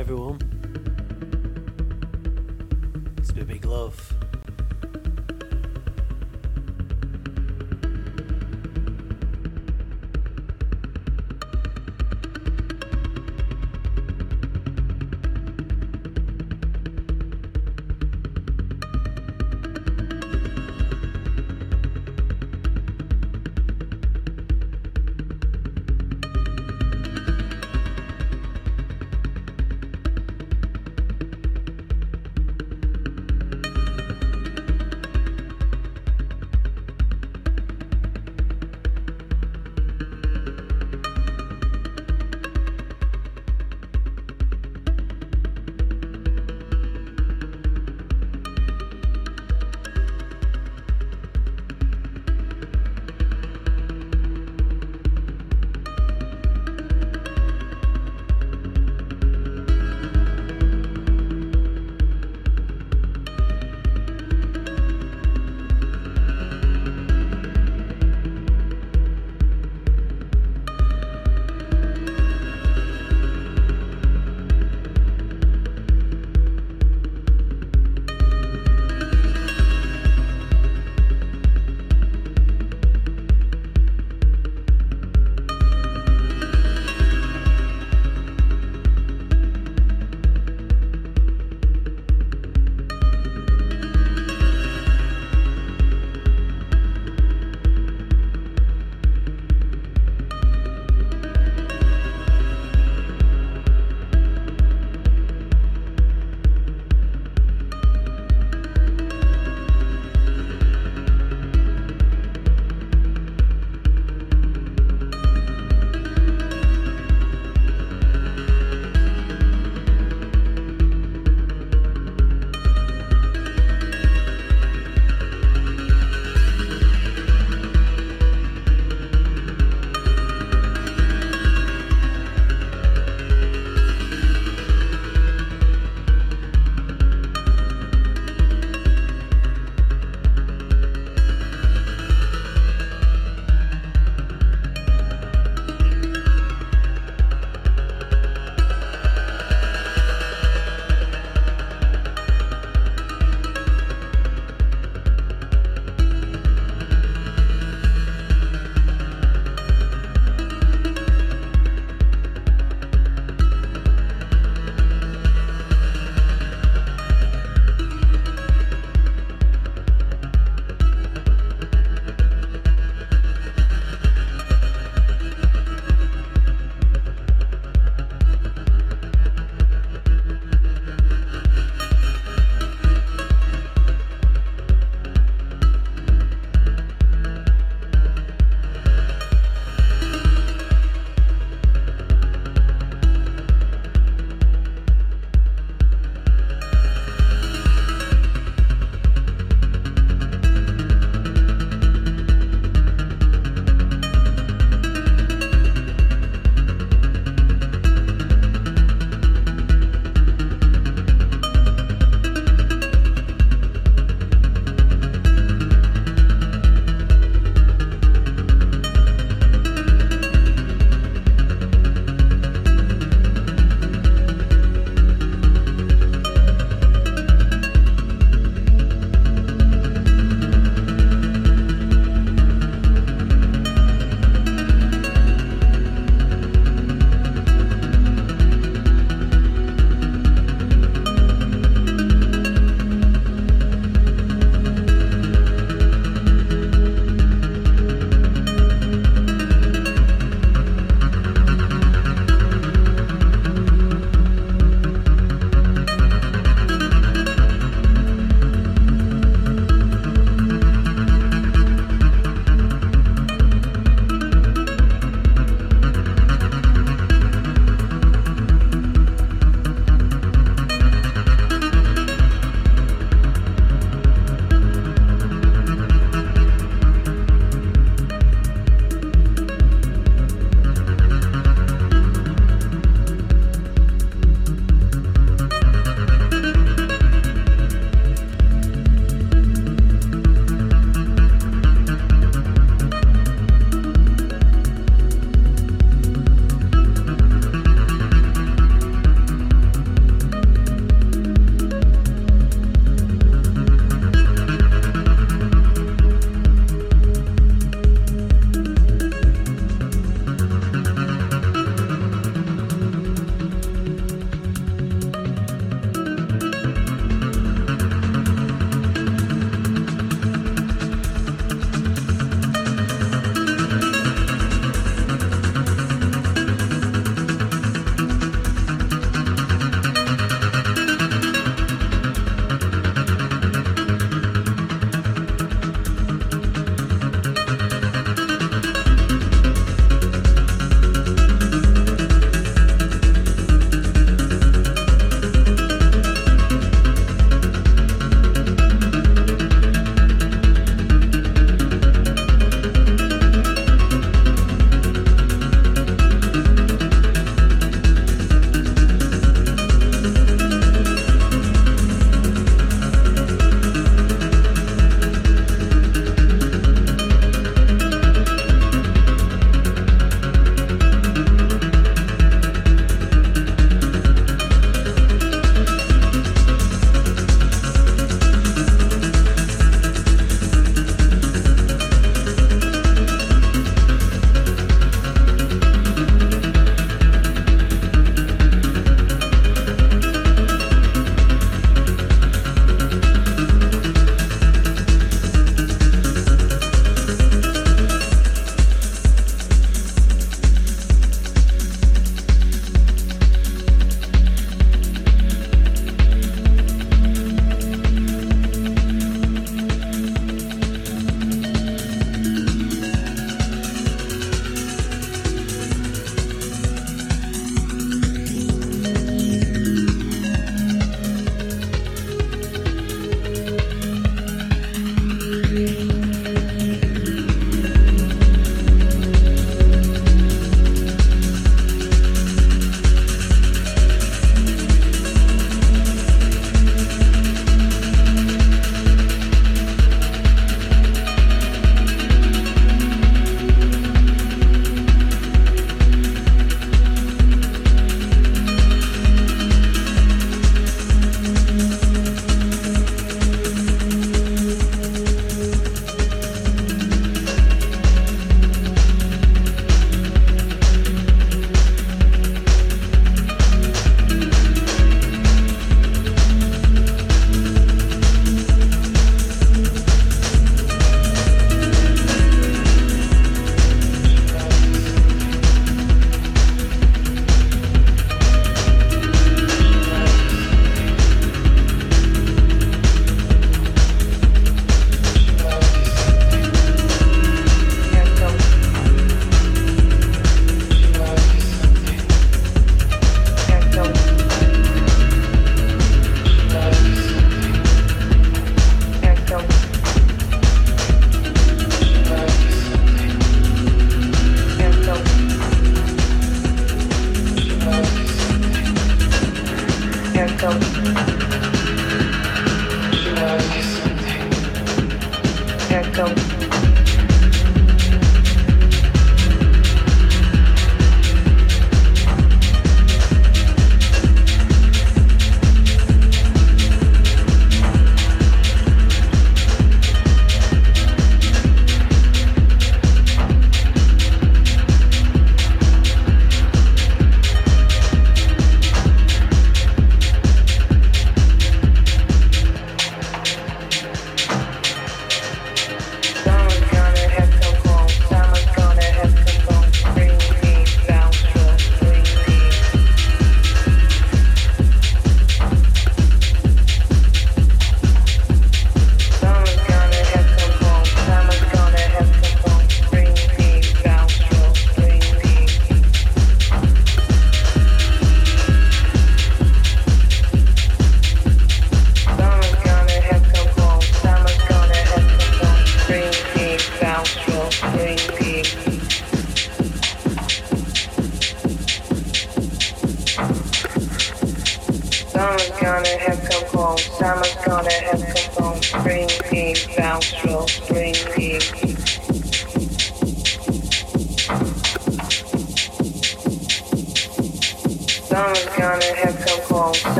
Everyone. It's been a big love.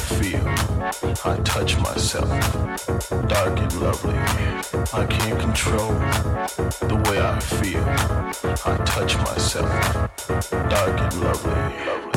I feel. I touch myself. Dark and lovely. I can't control the way I feel. I touch myself. Dark and lovely.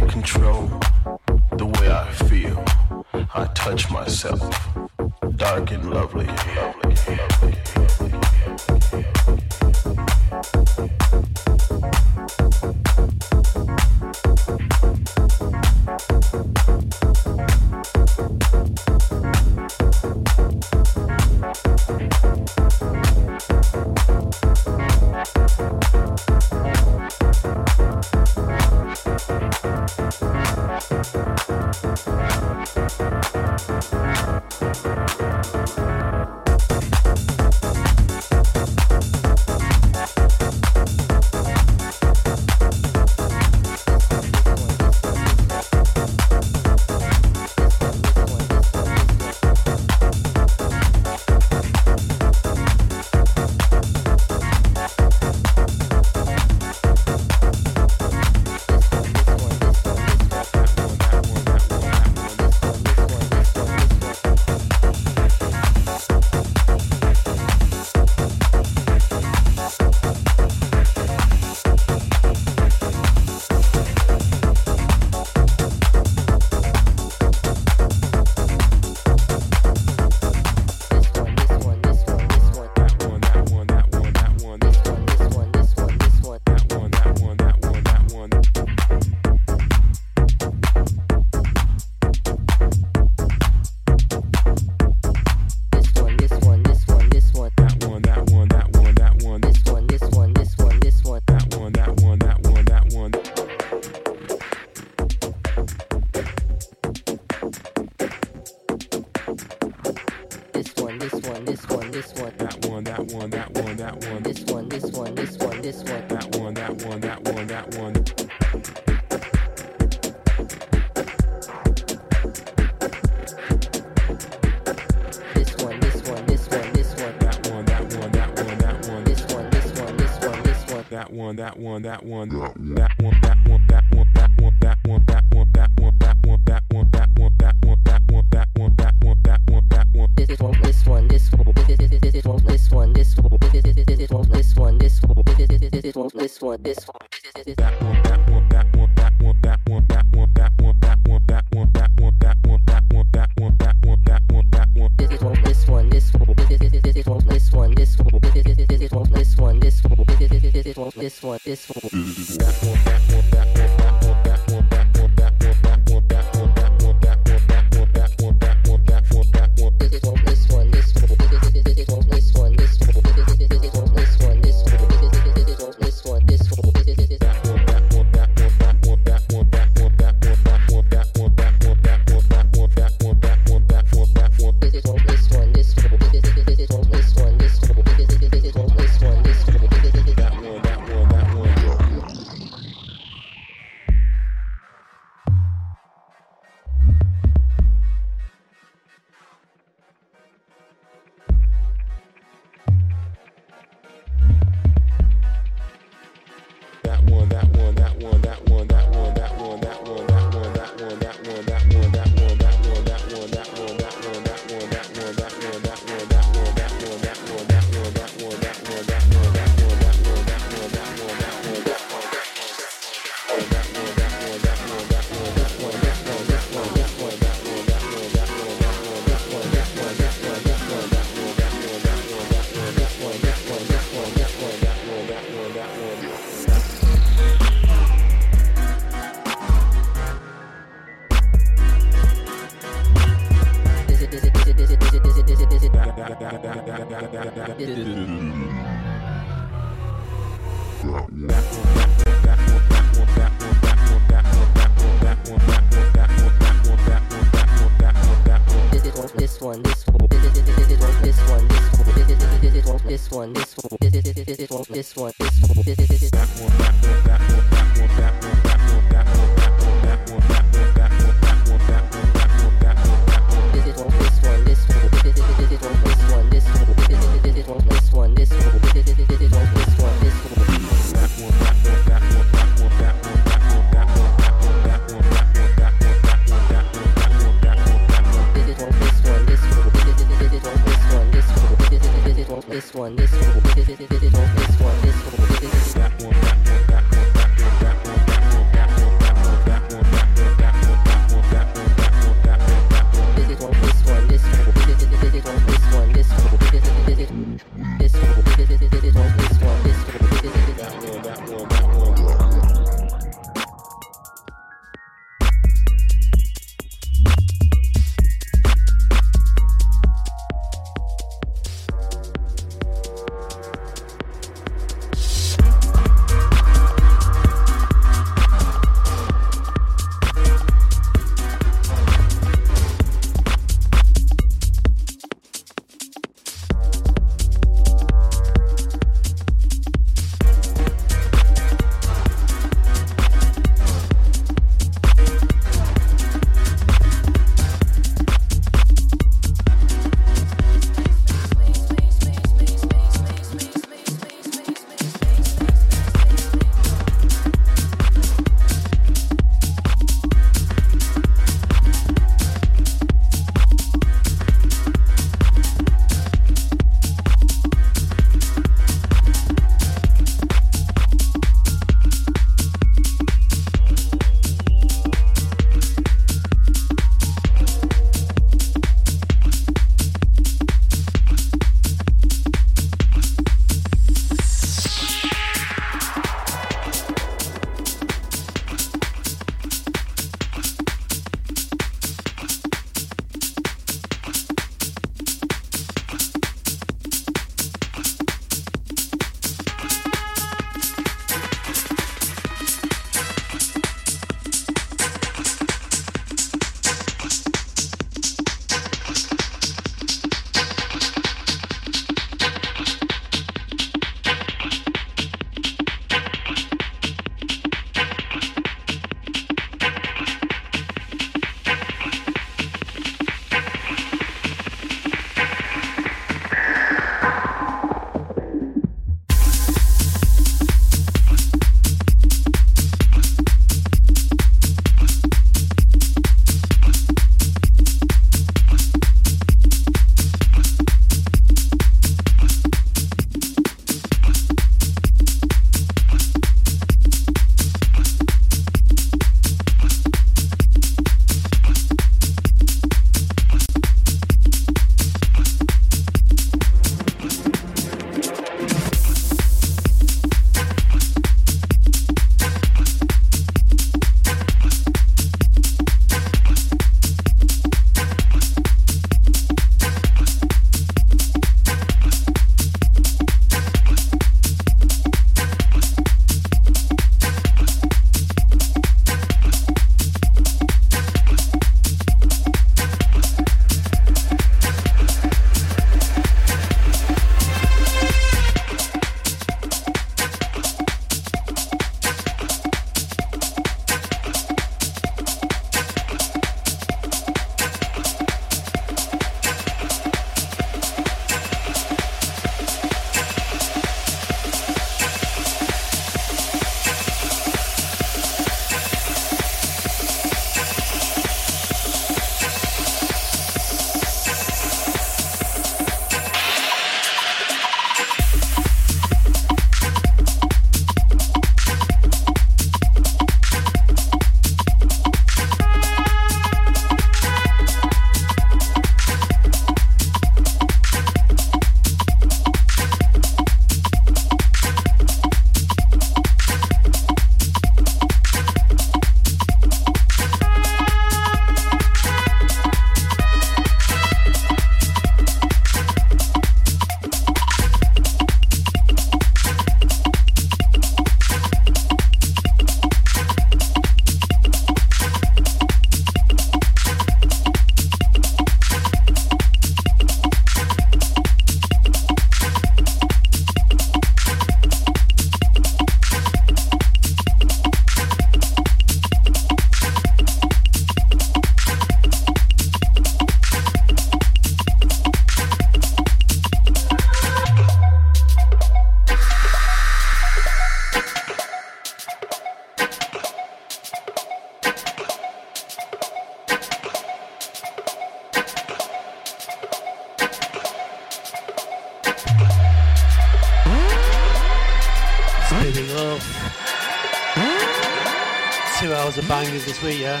对呀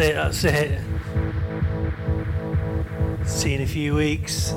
it. That's it. See you in a few weeks.